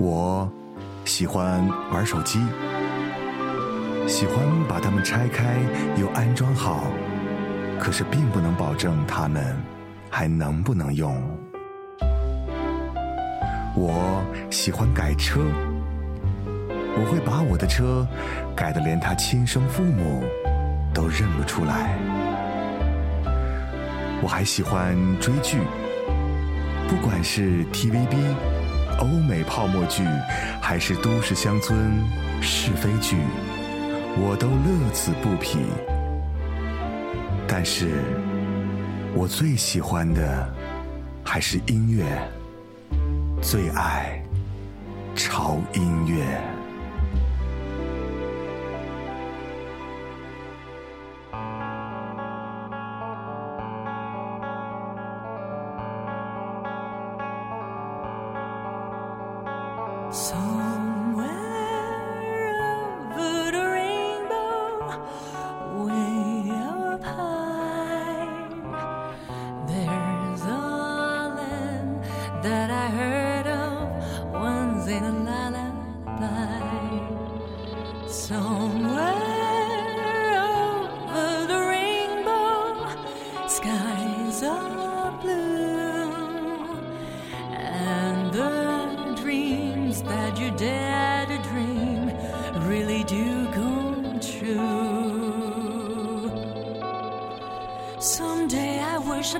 我喜欢玩手机，喜欢把它们拆开又安装好，可是并不能保证它们还能不能用。我喜欢改车，我会把我的车改得连他亲生父母都认不出来。我还喜欢追剧，不管是 TVB、欧美泡沫剧，还是都市乡村是非剧，我都乐此不疲。但是，我最喜欢的还是音乐。最爱潮音乐。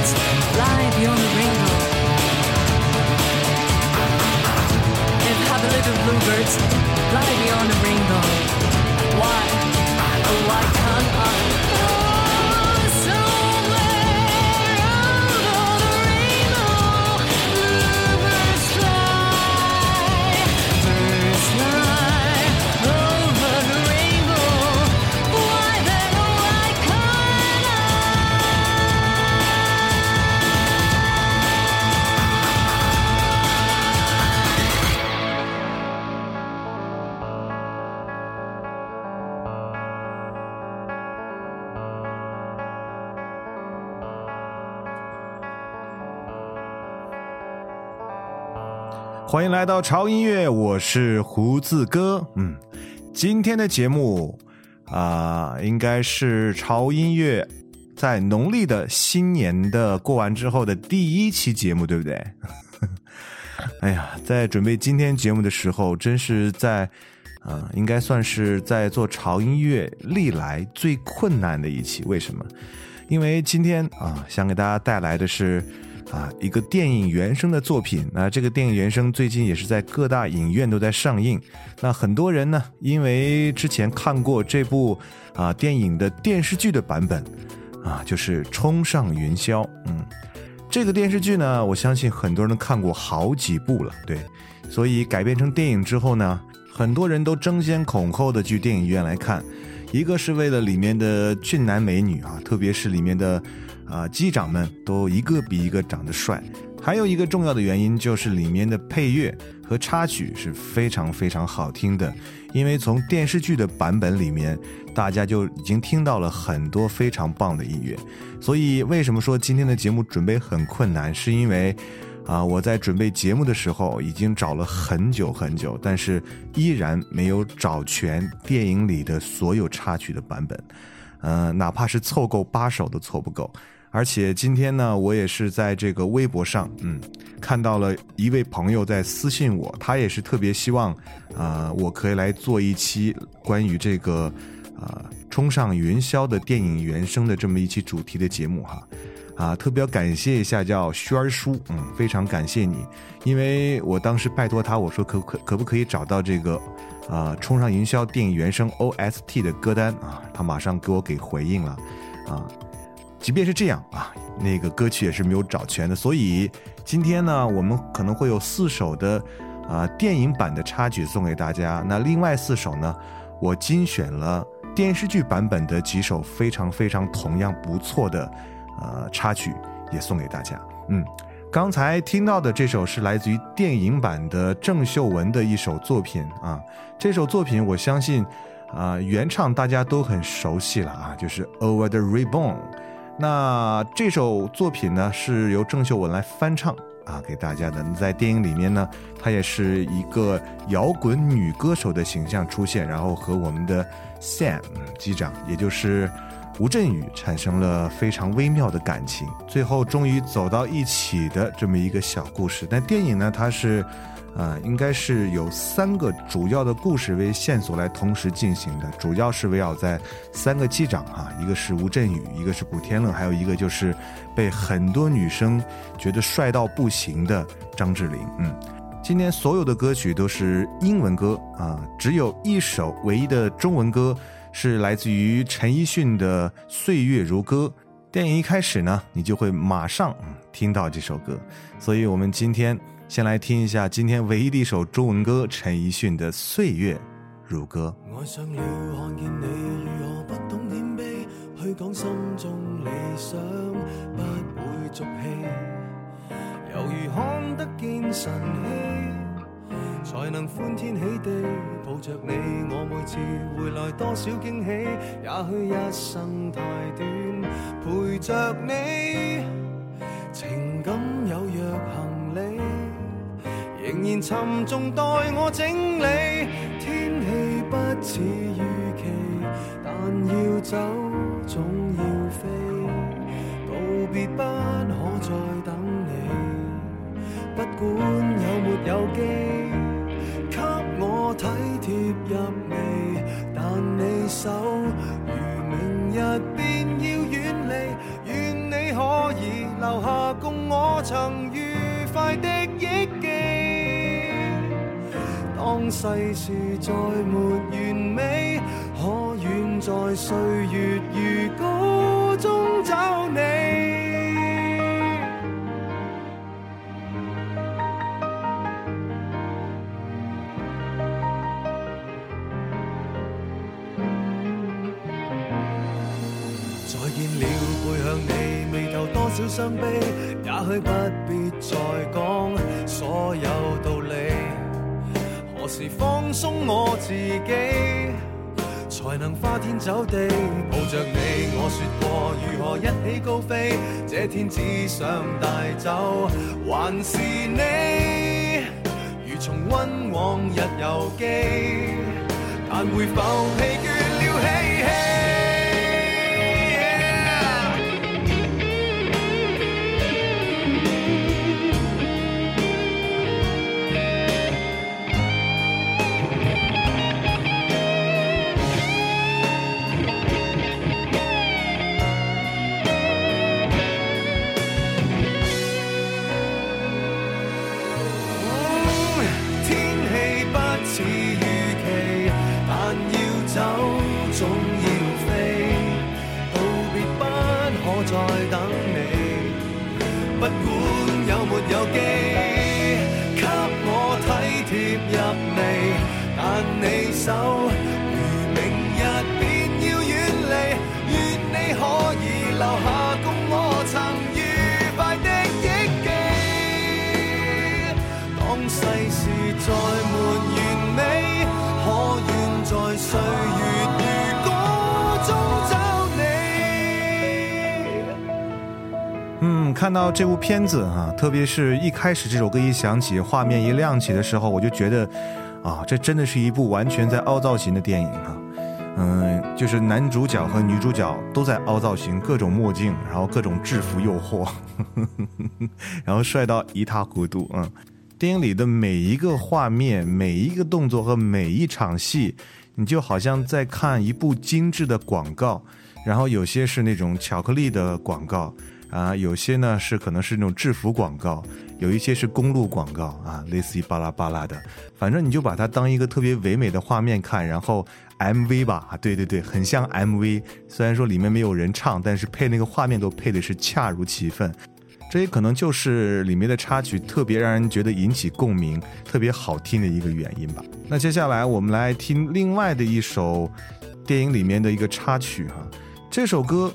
birds fly beyond the rainbow. And have a little bluebirds fly beyond the rainbow. Why? Oh, why? 欢迎来到潮音乐，我是胡子哥。嗯，今天的节目啊，应该是潮音乐在农历的新年的过完之后的第一期节目，对不对？哎呀，在准备今天节目的时候，真是在啊，应该算是在做潮音乐历来最困难的一期。为什么？因为今天啊，想给大家带来的是。啊，一个电影原声的作品。那这个电影原声最近也是在各大影院都在上映。那很多人呢，因为之前看过这部啊电影的电视剧的版本，啊，就是《冲上云霄》。嗯，这个电视剧呢，我相信很多人都看过好几部了。对，所以改编成电影之后呢，很多人都争先恐后的去电影院来看。一个是为了里面的俊男美女啊，特别是里面的。啊，机长们都一个比一个长得帅，还有一个重要的原因就是里面的配乐和插曲是非常非常好听的。因为从电视剧的版本里面，大家就已经听到了很多非常棒的音乐。所以为什么说今天的节目准备很困难？是因为啊，我在准备节目的时候已经找了很久很久，但是依然没有找全电影里的所有插曲的版本。呃，哪怕是凑够八首都凑不够。而且今天呢，我也是在这个微博上，嗯，看到了一位朋友在私信我，他也是特别希望，啊，我可以来做一期关于这个，啊，冲上云霄的电影原声的这么一期主题的节目哈，啊，特别要感谢一下叫轩儿叔，嗯，非常感谢你，因为我当时拜托他，我说可可可不可以找到这个，啊，冲上云霄电影原声 OST 的歌单？啊，他马上给我给回应了，啊。即便是这样啊，那个歌曲也是没有找全的，所以今天呢，我们可能会有四首的啊电影版的插曲送给大家。那另外四首呢，我精选了电视剧版本的几首非常非常同样不错的呃插曲，也送给大家。嗯，刚才听到的这首是来自于电影版的郑秀文的一首作品啊，这首作品我相信啊原唱大家都很熟悉了啊，就是《Over the Reborn》。那这首作品呢，是由郑秀文来翻唱啊，给大家的。在电影里面呢，她也是一个摇滚女歌手的形象出现，然后和我们的 Sam 机长，也就是吴镇宇，产生了非常微妙的感情，最后终于走到一起的这么一个小故事。但电影呢，它是。啊，应该是有三个主要的故事为线索来同时进行的，主要是围绕在三个机长哈，一个是吴镇宇，一个是古天乐，还有一个就是被很多女生觉得帅到不行的张智霖。嗯，今天所有的歌曲都是英文歌啊，只有一首唯一的中文歌是来自于陈奕迅的《岁月如歌》。电影一开始呢，你就会马上听到这首歌，所以我们今天。先来听一下今天唯一的一首中文歌，陈奕迅的《岁月如歌》。爱上了看见你如何不懂谦卑，去讲心中理想，不会俗气，犹如看得见晨曦，才能欢天喜地抱着你。我每次回来多少惊喜，也许一生太短，陪着你，情感有若行李。仍然沉重待我整理，天气不似预期，但要走总要飞，道别不可再等你，不管有没有机，给我体贴入微，但你手如明日便要远离，愿你可以留下共我曾愉快的世事再没完美，可愿在岁月如歌中找你？再见了，背向你，眉头多少伤悲，也许不必再讲所有道理。时放松我自己，才能花天酒地抱着你。我说过如何一起高飞，这天只想带走，还是你？如重温往日游记，但会否疲倦當世事再沒完美，可願在歲月餘歌中找你看到这部片子啊，特别是一开始这首歌一响起，画面一亮起的时候，我就觉得，啊，这真的是一部完全在凹造型的电影哈。嗯，就是男主角和女主角都在凹造型，各种墨镜，然后各种制服诱惑，然后帅到一塌糊涂。嗯，电影里的每一个画面、每一个动作和每一场戏，你就好像在看一部精致的广告。然后有些是那种巧克力的广告啊，有些呢是可能是那种制服广告，有一些是公路广告啊，类似于巴拉巴拉的。反正你就把它当一个特别唯美的画面看，然后。MV 吧，对对对，很像 MV。虽然说里面没有人唱，但是配那个画面都配的是恰如其分。这也可能就是里面的插曲特别让人觉得引起共鸣、特别好听的一个原因吧。那接下来我们来听另外的一首电影里面的一个插曲哈。这首歌，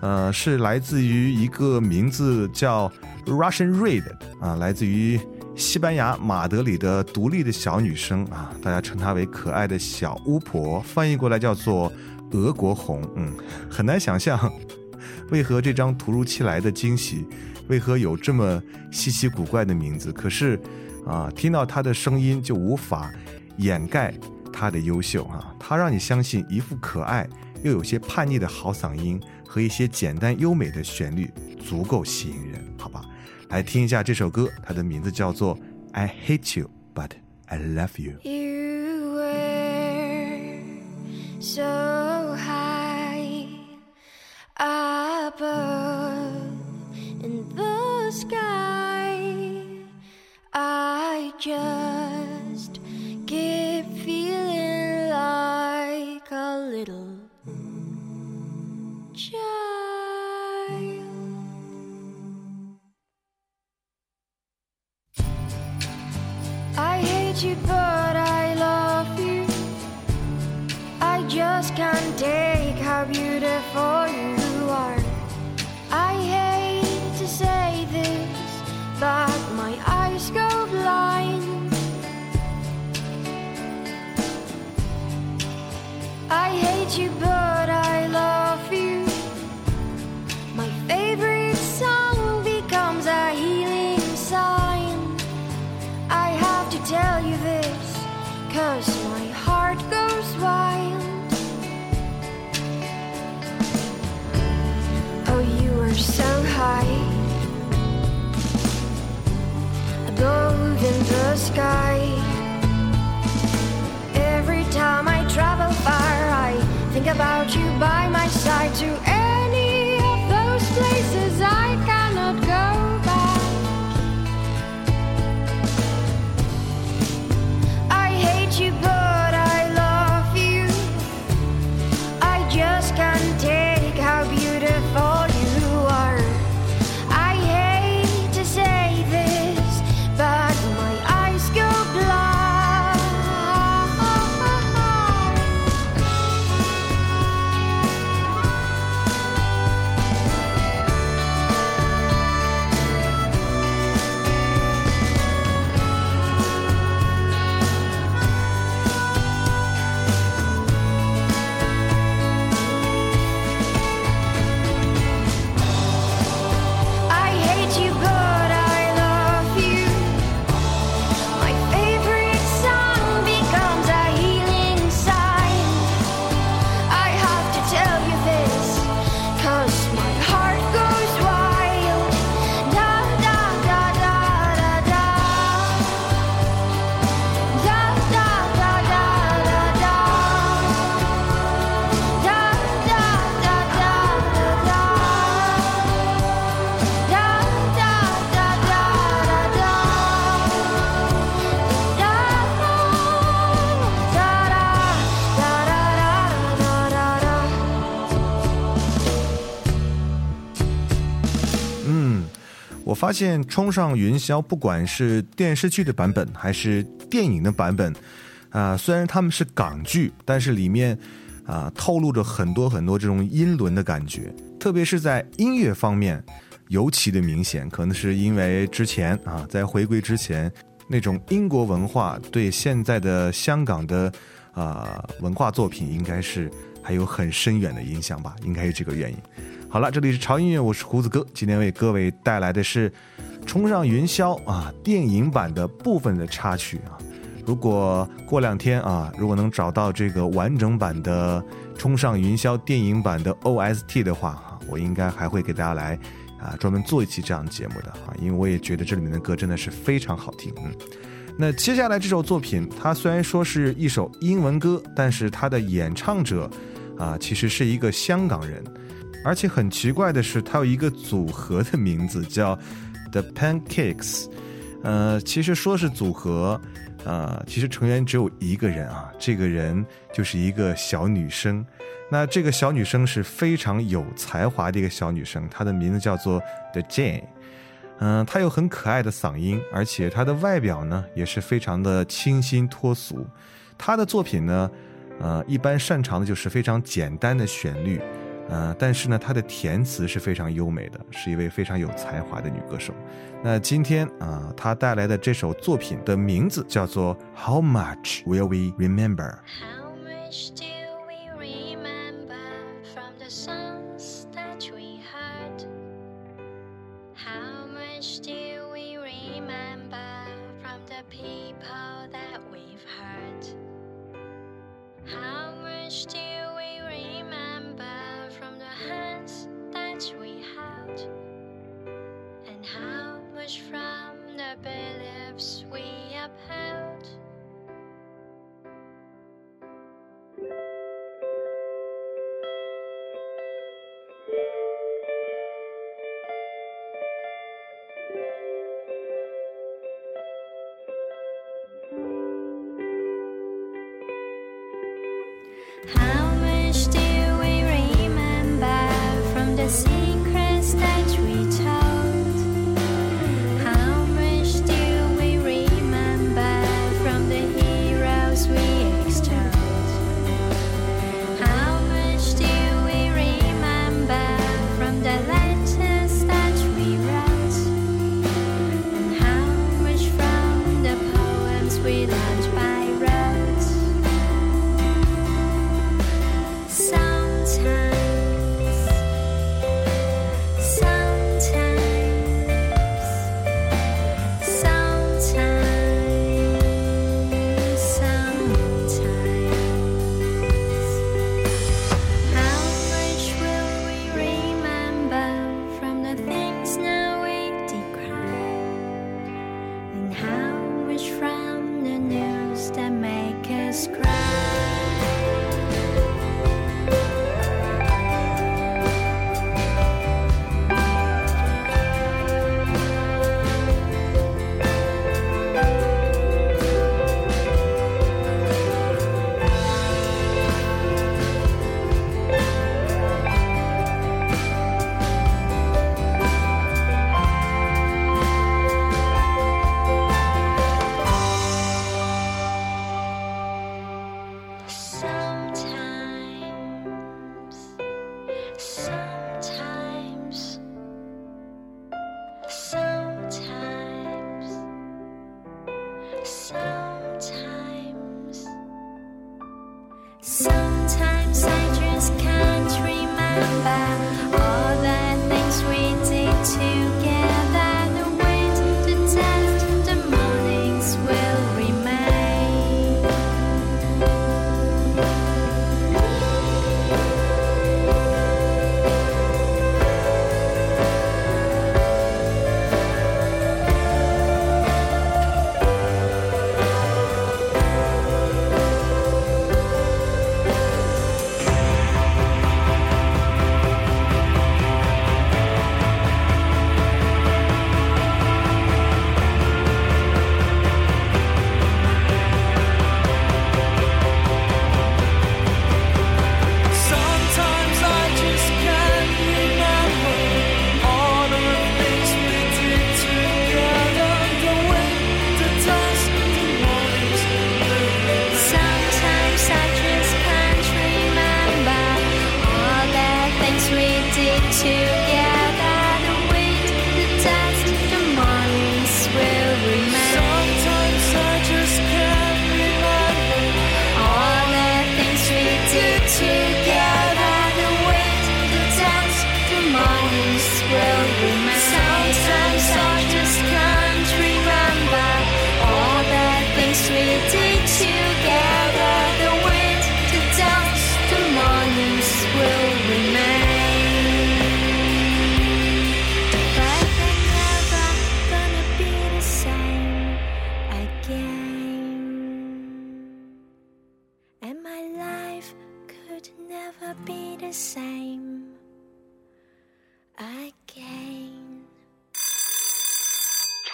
呃，是来自于一个名字叫 Russian Red 啊，来自于。西班牙马德里的独立的小女生啊，大家称她为可爱的小巫婆，翻译过来叫做俄国红。嗯，很难想象，为何这张突如其来的惊喜，为何有这么稀奇古怪的名字？可是，啊，听到她的声音就无法掩盖她的优秀啊！她让你相信一副可爱又有些叛逆的好嗓音和一些简单优美的旋律，足够吸引人，好吧？来听一下这首歌，它的名字叫做《I Hate You But I Love You》。You were so high above in the sky. I just 发现《冲上云霄》不管是电视剧的版本还是电影的版本，啊、虽然他们是港剧，但是里面啊、透露着很多很多这种英伦的感觉，特别是在音乐方面尤其的明显。可能是因为之前啊，在回归之前，那种英国文化对现在的香港的啊、文化作品，应该是还有很深远的影响吧，应该是这个原因。好了，这里是潮音乐，我是胡子哥，今天为各位带来的是《冲上云霄》啊电影版的部分的插曲啊。如果过两天啊，如果能找到这个完整版的《冲上云霄》电影版的 OST 的话，哈，我应该还会给大家来啊专门做一期这样节目的啊，因为我也觉得这里面的歌真的是非常好听，嗯。那接下来这首作品，它虽然说是一首英文歌，但是它的演唱者啊，其实是一个香港人，而且很奇怪的是，它有一个组合的名字叫 The Pancakes，呃，其实说是组合，呃，其实成员只有一个人啊，这个人就是一个小女生。那这个小女生是非常有才华的一个小女生，她的名字叫做 The Jane。嗯，她有很可爱的嗓音，而且她的外表呢也是非常的清新脱俗。她的作品呢，呃，一般擅长的就是非常简单的旋律，呃，但是呢，她的填词是非常优美的，是一位非常有才华的女歌手。那今天啊，她带来的这首作品的名字叫做《How Much Will We Remember》。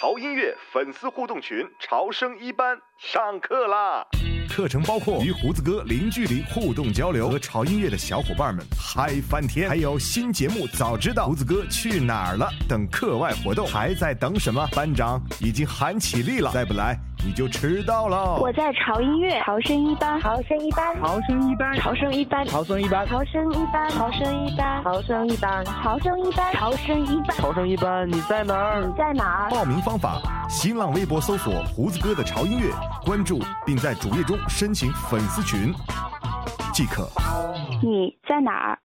潮音乐粉丝互动群潮声一班上课啦！课程包括与胡子哥零距离互动交流，和潮音乐的小伙伴们嗨翻天，还有新节目早知道胡子哥去哪儿了等课外活动，还在等什么？班长已经喊起立了，再不来你就迟到了。我在潮音乐潮声一班，潮声一班，潮声一班，潮声一班，潮声一班，潮声一班，潮声一班，潮声一班，潮声一班，潮声一班，潮声一班，你在哪儿？你在哪儿？报名方法：新浪微博搜索“胡子哥的潮音乐”，关注并在主页中申请粉丝群。即可。你在哪儿？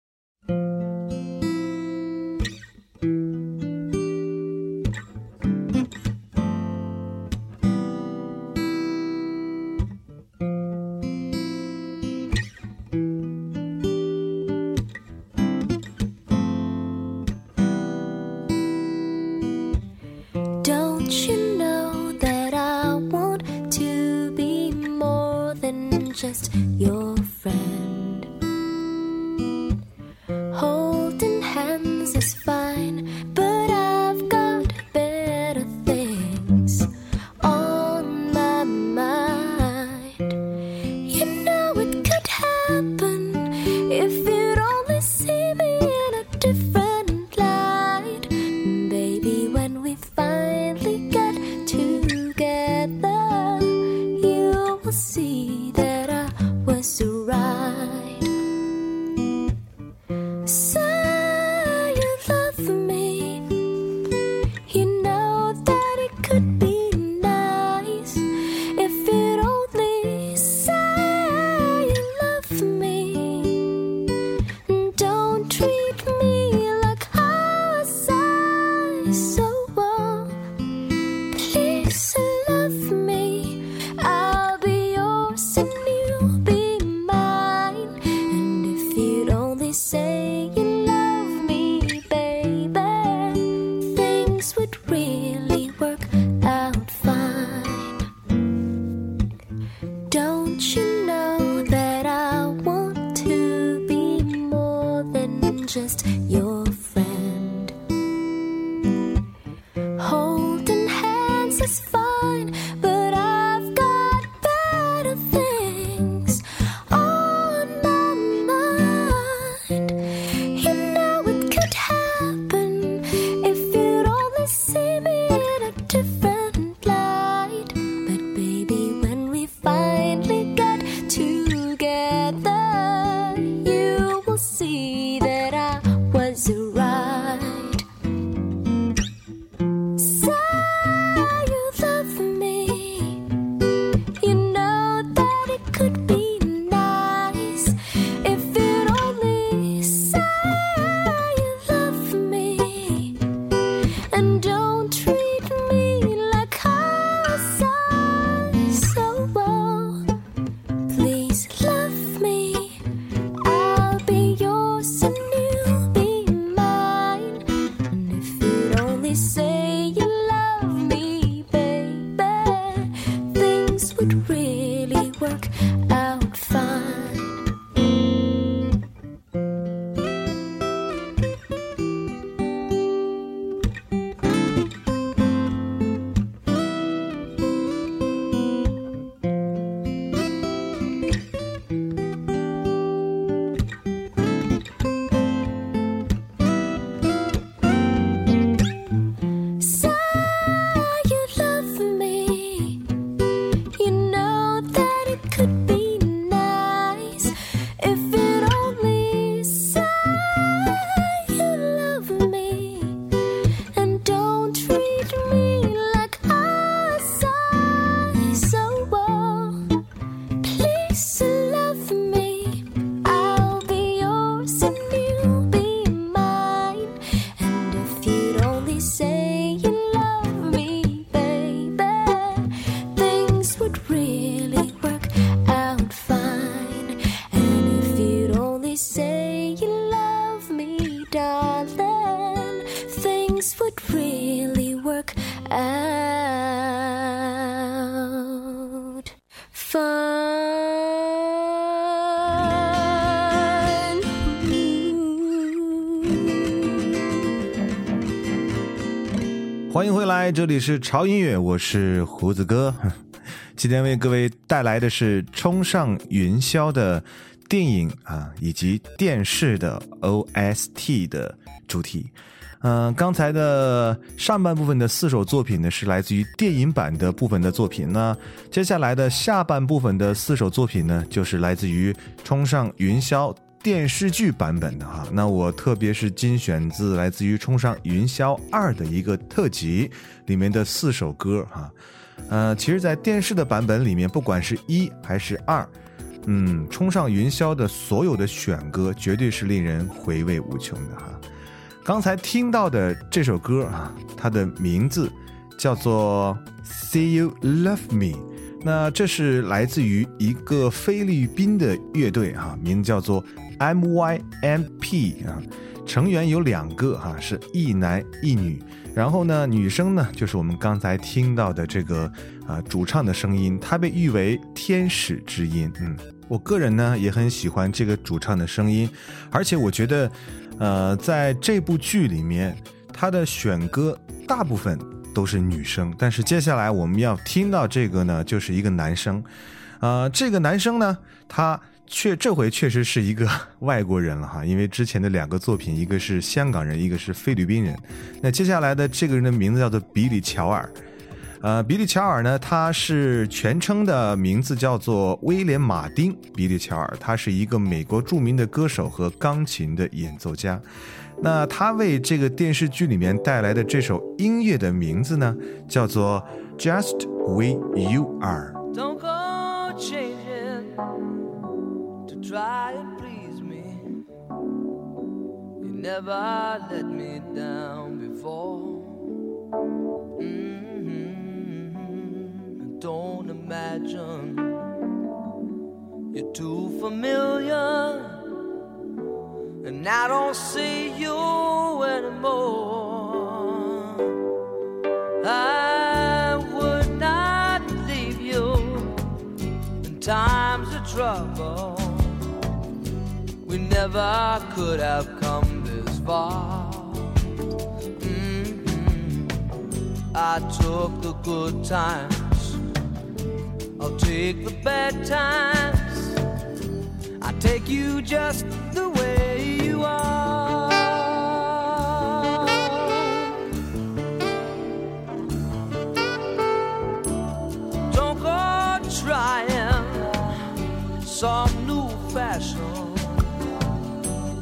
这里是潮音乐，我是胡子哥。今天为各位带来的是《冲上云霄》的电影啊，以及电视的 OST 的主题。嗯、刚才的上半部分的四首作品呢，是来自于电影版的部分的作品。那接下来的下半部分的四首作品呢，就是来自于《冲上云霄》电视剧版本的哈。那我特别是精选自来自于《冲上云霄二》的一个特辑里面的四首歌哈。呃，其实，在电视的版本里面，不管是一还是二，嗯，冲上云霄的所有的选歌绝对是令人回味无穷的哈。刚才听到的这首歌啊，它的名字叫做《See You Love Me》，那这是来自于一个菲律宾的乐队啊，名字叫做 MYMP 啊，成员有两个哈、是一男一女。然后呢，女生呢就是我们刚才听到的这个啊、主唱的声音，她被誉为天使之音。嗯，我个人呢也很喜欢这个主唱的声音，而且我觉得，呃，在这部剧里面，她的选歌大部分都是女生，但是接下来我们要听到这个呢，就是一个男生。呃，这个男生呢，他确这回确实是一个 外国人了哈，因为之前的两个作品，一个是香港人，一个是菲律宾人。那接下来的这个人的名字叫做比利·乔尔。呃，比利·乔尔呢，他是全称的名字叫做威廉·马丁·比利·乔尔，他是一个美国著名的歌手和钢琴的演奏家。那他为这个电视剧里面带来的这首音乐的名字呢，叫做《Just We You Are》。Try and please me. You never let me down before. Mhm. Don't imagine you're too familiar, and I don't see you anymore. Never could have come this far. Mhm. I took the good times, I'll take the bad times. I take you just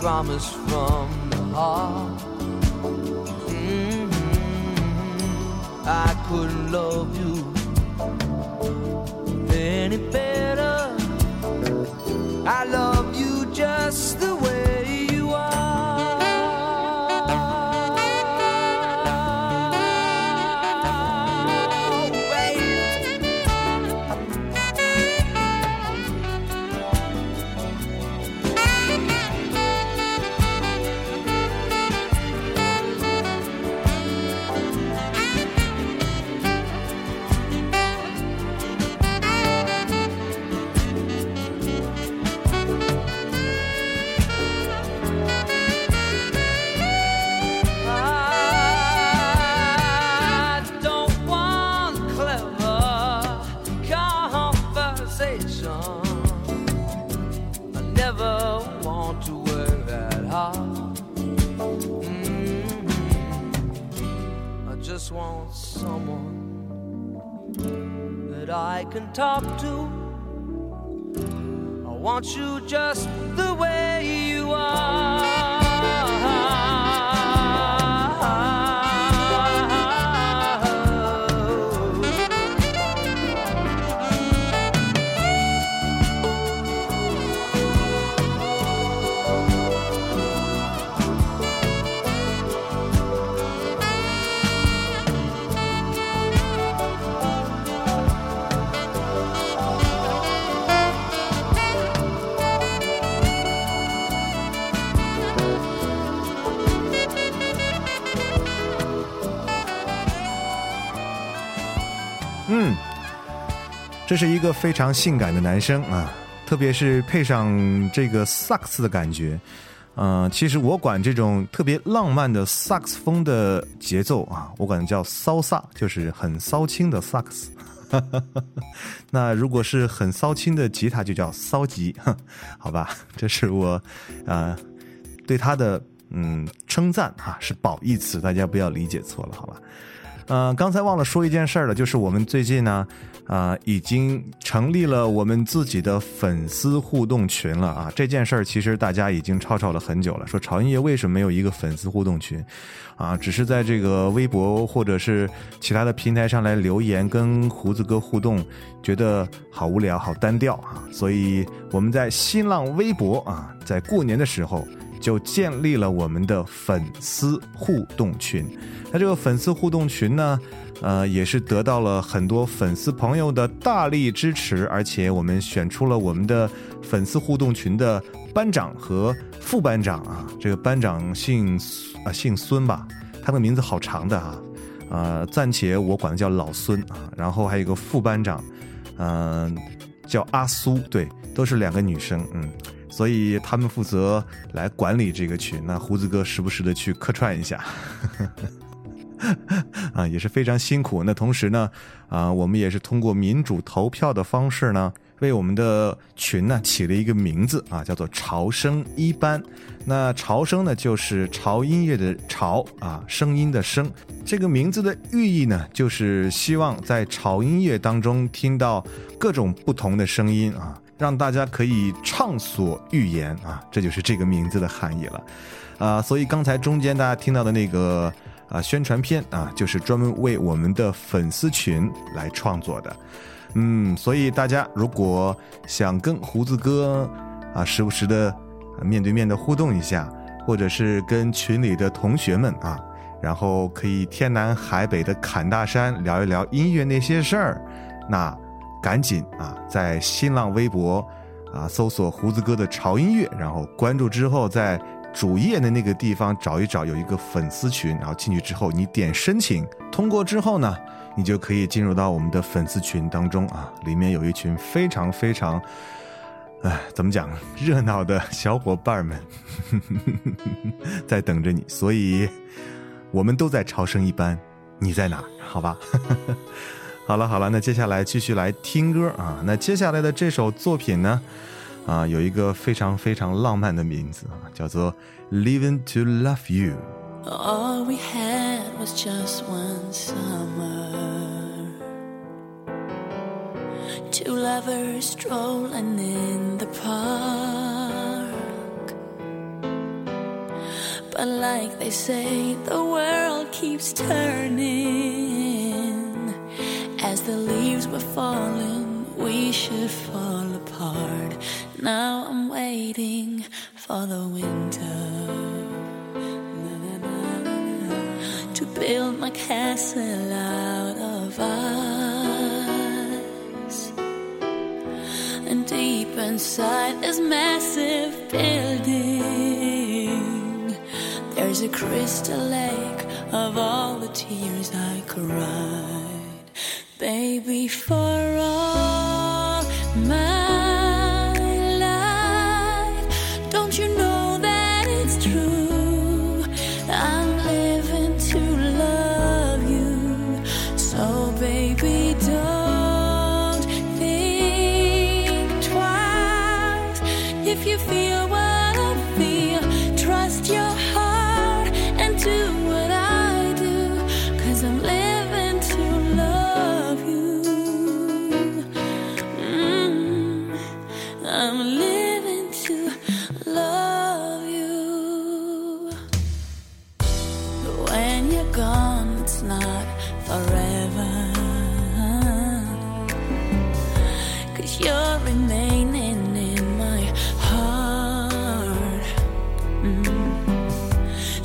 promise from the heart. Mhm. I couldn't love you any better. I love I can talk to. I want you just the way you are. “这是一个非常性感的男生啊，特别是配上这个萨克斯的感觉。呃，其实我管这种特别浪漫的萨克斯风的节奏啊，我管叫骚萨，就是很骚轻的萨克斯。那如果是很骚轻的吉他，就叫骚吉，好吧？这是我、呃对他的嗯称赞哈、是褒义词，大家不要理解错了，好吧？呃，刚才忘了说一件事儿了，就是我们最近呢，啊、已经成立了我们自己的粉丝互动群了啊。这件事儿其实大家已经吵吵了很久了，说潮音乐为什么没有一个粉丝互动群？啊，只是在这个微博或者是其他的平台上来留言跟胡子哥互动，觉得好无聊、好单调啊。所以我们在新浪微博啊，在过年的时候就建立了我们的粉丝互动群。那这个粉丝互动群呢，呃，也是得到了很多粉丝朋友的大力支持，而且我们选出了我们的粉丝互动群的班长和副班长啊。这个班长姓啊姓孙吧，他的名字好长的啊，呃，暂且我管他叫老孙啊。然后还有一个副班长，嗯、叫阿苏，对，都是两个女生，嗯。所以他们负责来管理这个群，那胡子哥时不时的去客串一下，啊，也是非常辛苦。那同时呢，啊，我们也是通过民主投票的方式呢，为我们的群呢起了一个名字啊，叫做“潮声一班”。那潮声呢，就是潮音乐的潮啊，声音的声。这个名字的寓意呢，就是希望在潮音乐当中听到各种不同的声音啊，让大家可以畅所欲言啊，这就是这个名字的含义了。啊，所以刚才中间大家听到的那个啊宣传片啊，就是专门为我们的粉丝群来创作的。嗯，所以大家如果想跟胡子哥啊时不时的面对面的互动一下，或者是跟群里的同学们啊，然后可以天南海北的侃大山聊一聊音乐那些事儿，那赶紧啊在新浪微博啊搜索胡子哥的潮音乐，然后关注之后在。主页的那个地方找一找，有一个粉丝群，然后进去之后，你点申请，通过之后呢，你就可以进入到我们的粉丝群当中啊，里面有一群非常非常，哎，怎么讲，热闹的小伙伴们 在等着你，所以我们都在潮声一班，你在哪？好吧。好了好了，那接下来继续来听歌啊。那接下来的这首作品呢，啊，有一个非常非常浪漫的名字啊，叫做《Living to Love You》。 All we had was just one summer. Two lovers strolling in the park. But like they say, the world keeps turning. As the leaves were falling, we should fall apart. Now I'm waiting for the winter to build my castle out of ice. And deep inside this massive building, there's a crystal lake of all the tears I cried. Baby, for all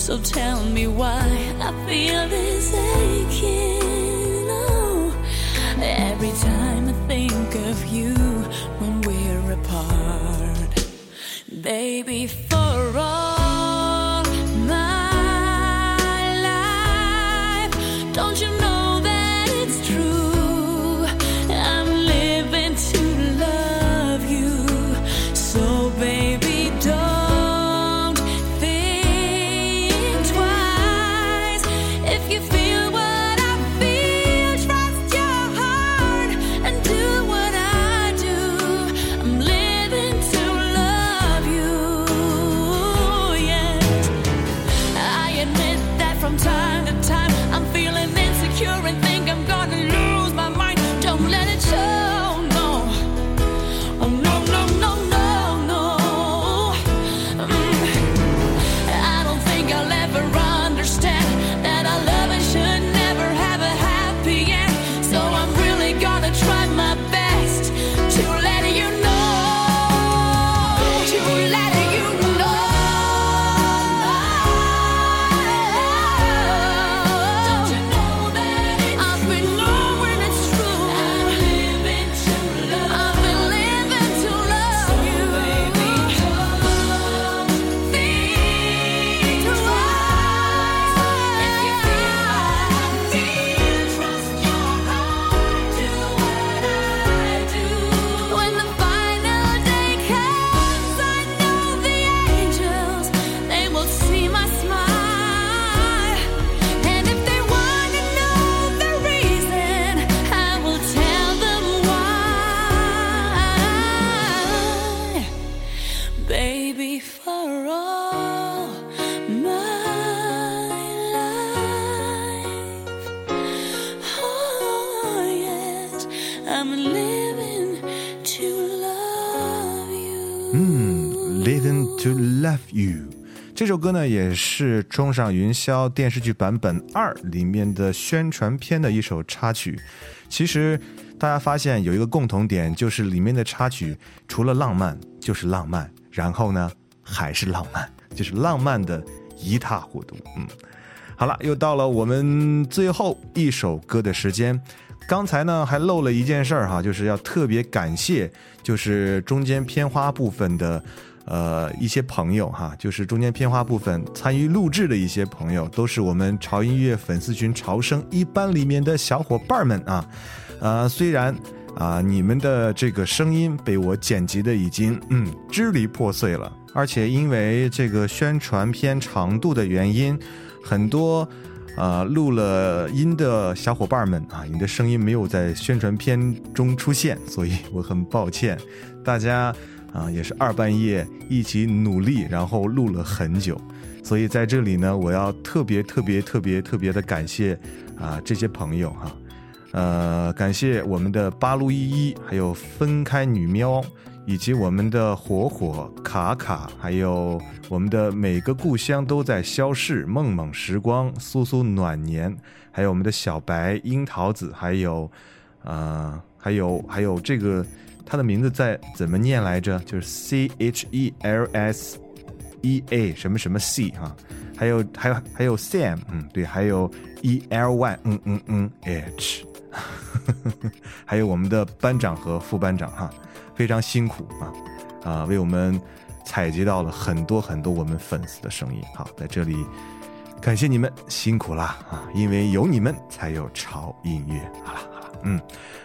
So tell me why I feel this aching. Oh, every time I think of you when we're apart. Baby, 首歌呢，也是《冲上云霄》电视剧版本二里面的宣传片的一首插曲。其实大家发现有一个共同点，就是里面的插曲除了浪漫就是浪漫，然后呢还是浪漫，就是浪漫的一塌糊涂。嗯，好了，又到了我们最后一首歌的时间。刚才呢还漏了一件事儿哈，就是要特别感谢，就是中间片花部分的。呃，一些朋友哈，就是中间片花部分参与录制的一些朋友，都是我们潮音乐粉丝群潮声一班里面的小伙伴们啊。呃，虽然啊、你们的这个声音被我剪辑的已经嗯支离破碎了，而且因为这个宣传片长度的原因，很多。呃，录了音的小伙伴们啊，你的声音没有在宣传片中出现，所以我很抱歉。大家啊，也是二半夜一起努力，然后录了很久，所以在这里呢，我要特别特别特别特别的感谢啊这些朋友哈、呃，感谢我们的八路依依，还有分开女喵，以及我们的火火、卡卡，还有我们的每个故乡都在消逝、梦梦时光、苏苏暖年，还有我们的小白、樱桃子，还有呃，还有还有这个他的名字在怎么念来着？就是 C H E L S E A 什么什么 C 哈、还有还有还有 Sam，嗯，对，还有 E L Y，嗯嗯嗯 H，还有我们的班长和副班长哈，非常辛苦啊啊，为我们采集到了很多很多我们粉丝的声音。好，在这里感谢你们辛苦啦啊，因为有你们才有潮音乐。好了好了，嗯。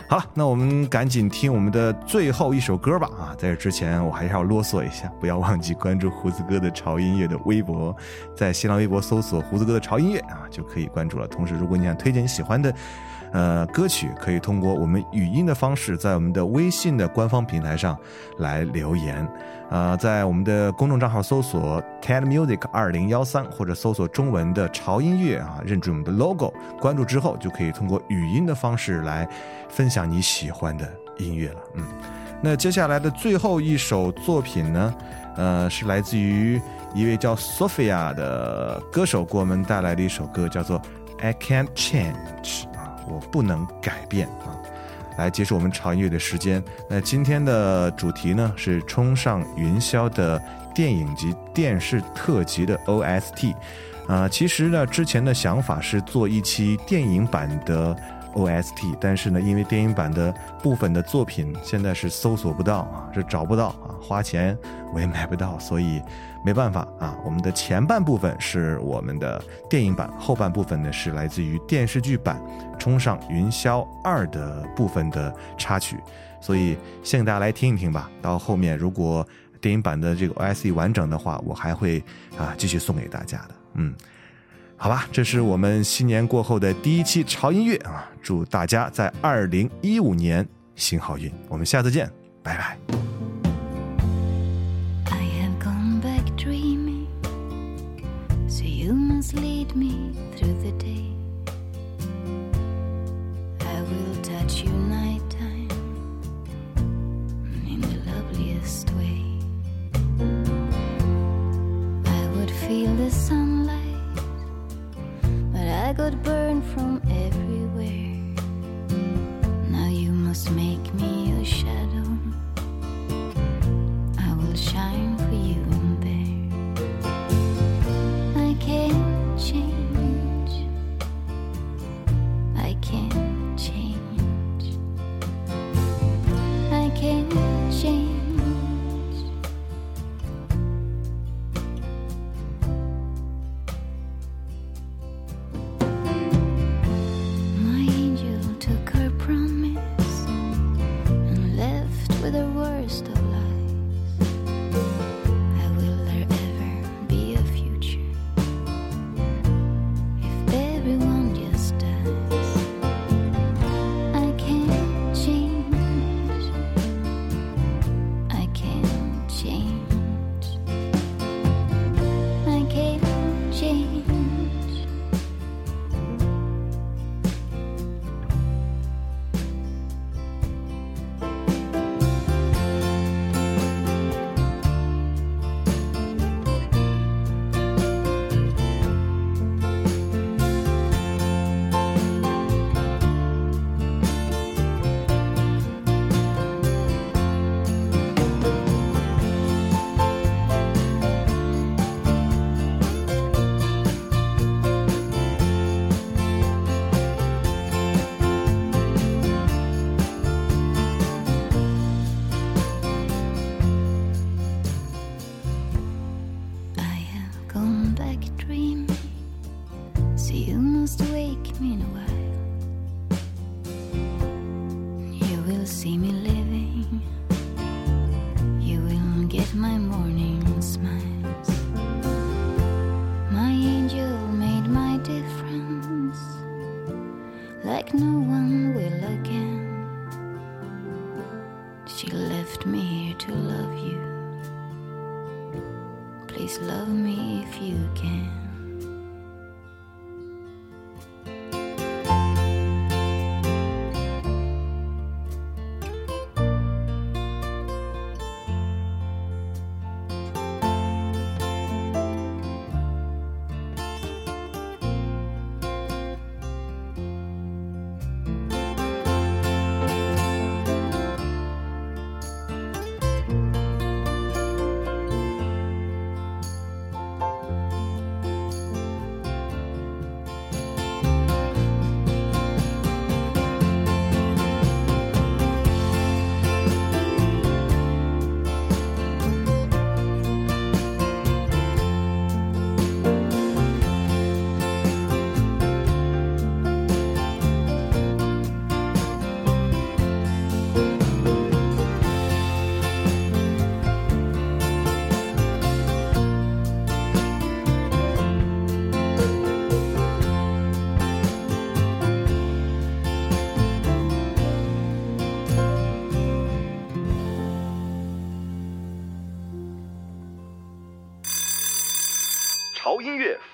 好了，那我们赶紧听我们的最后一首歌吧啊！在这之前，我还是要啰嗦一下，不要忘记关注胡子哥的潮音乐的微博，在新浪微博搜索“胡子哥的潮音乐”啊，就可以关注了。同时，如果你想推荐喜欢的呃歌曲，可以通过我们语音的方式，在我们的微信的官方平台上来留言。呃，在我们的公众账号搜索 “TED Music 二零幺三”或者搜索中文的潮音乐啊，认准我们的 logo，关注之后就可以通过语音的方式来分享你喜欢的音乐了。嗯，那接下来的最后一首作品呢，呃，是来自于一位叫 Sophia 的歌手给我们带来的一首歌，叫做《I can't change，我不能改变啊。来结束我们潮音乐的时间。那今天的主题呢是冲上云霄的电影及电视特辑的 OST。啊、其实呢，之前的想法是做一期电影版的 OST，但是呢，因为电影版的部分的作品现在是搜索不到啊，是找不到啊，花钱我也买不到，所以没办法啊。我们的前半部分是我们的电影版，后半部分呢是来自于电视剧版《冲上云霄二》的部分的插曲，所以先给大家来听一听吧。到后面如果电影版的这个 OSE 完整的话，我还会啊继续送给大家的。嗯，好吧，这是我们新年过后的第一期潮音乐啊！祝大家在二零一五年行好运，我们下次见，拜拜。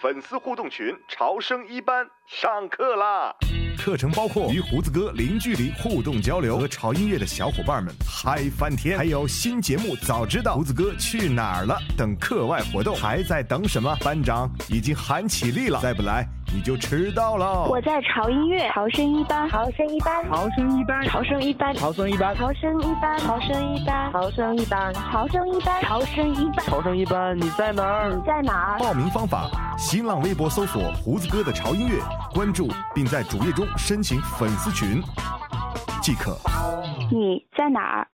粉丝互动群”潮声一班上课啦！课程包括与胡子哥零距离互动交流，和潮音乐的小伙伴们嗨翻天，还有新节目早知道胡子哥去哪儿了等课外活动，还在等什么？班长已经喊起立了，再不来你就迟到了。我在潮音乐潮声一班，潮声一班，潮声一班，潮声一班，潮声一班，潮声一班，潮声一班，潮生一班，潮声一班，潮声一班，潮生一班，你在哪儿？你在哪儿？报名方法：新浪微博搜索“胡子哥的潮音乐”，关注并在主页中申请粉丝群。即可。你在哪儿？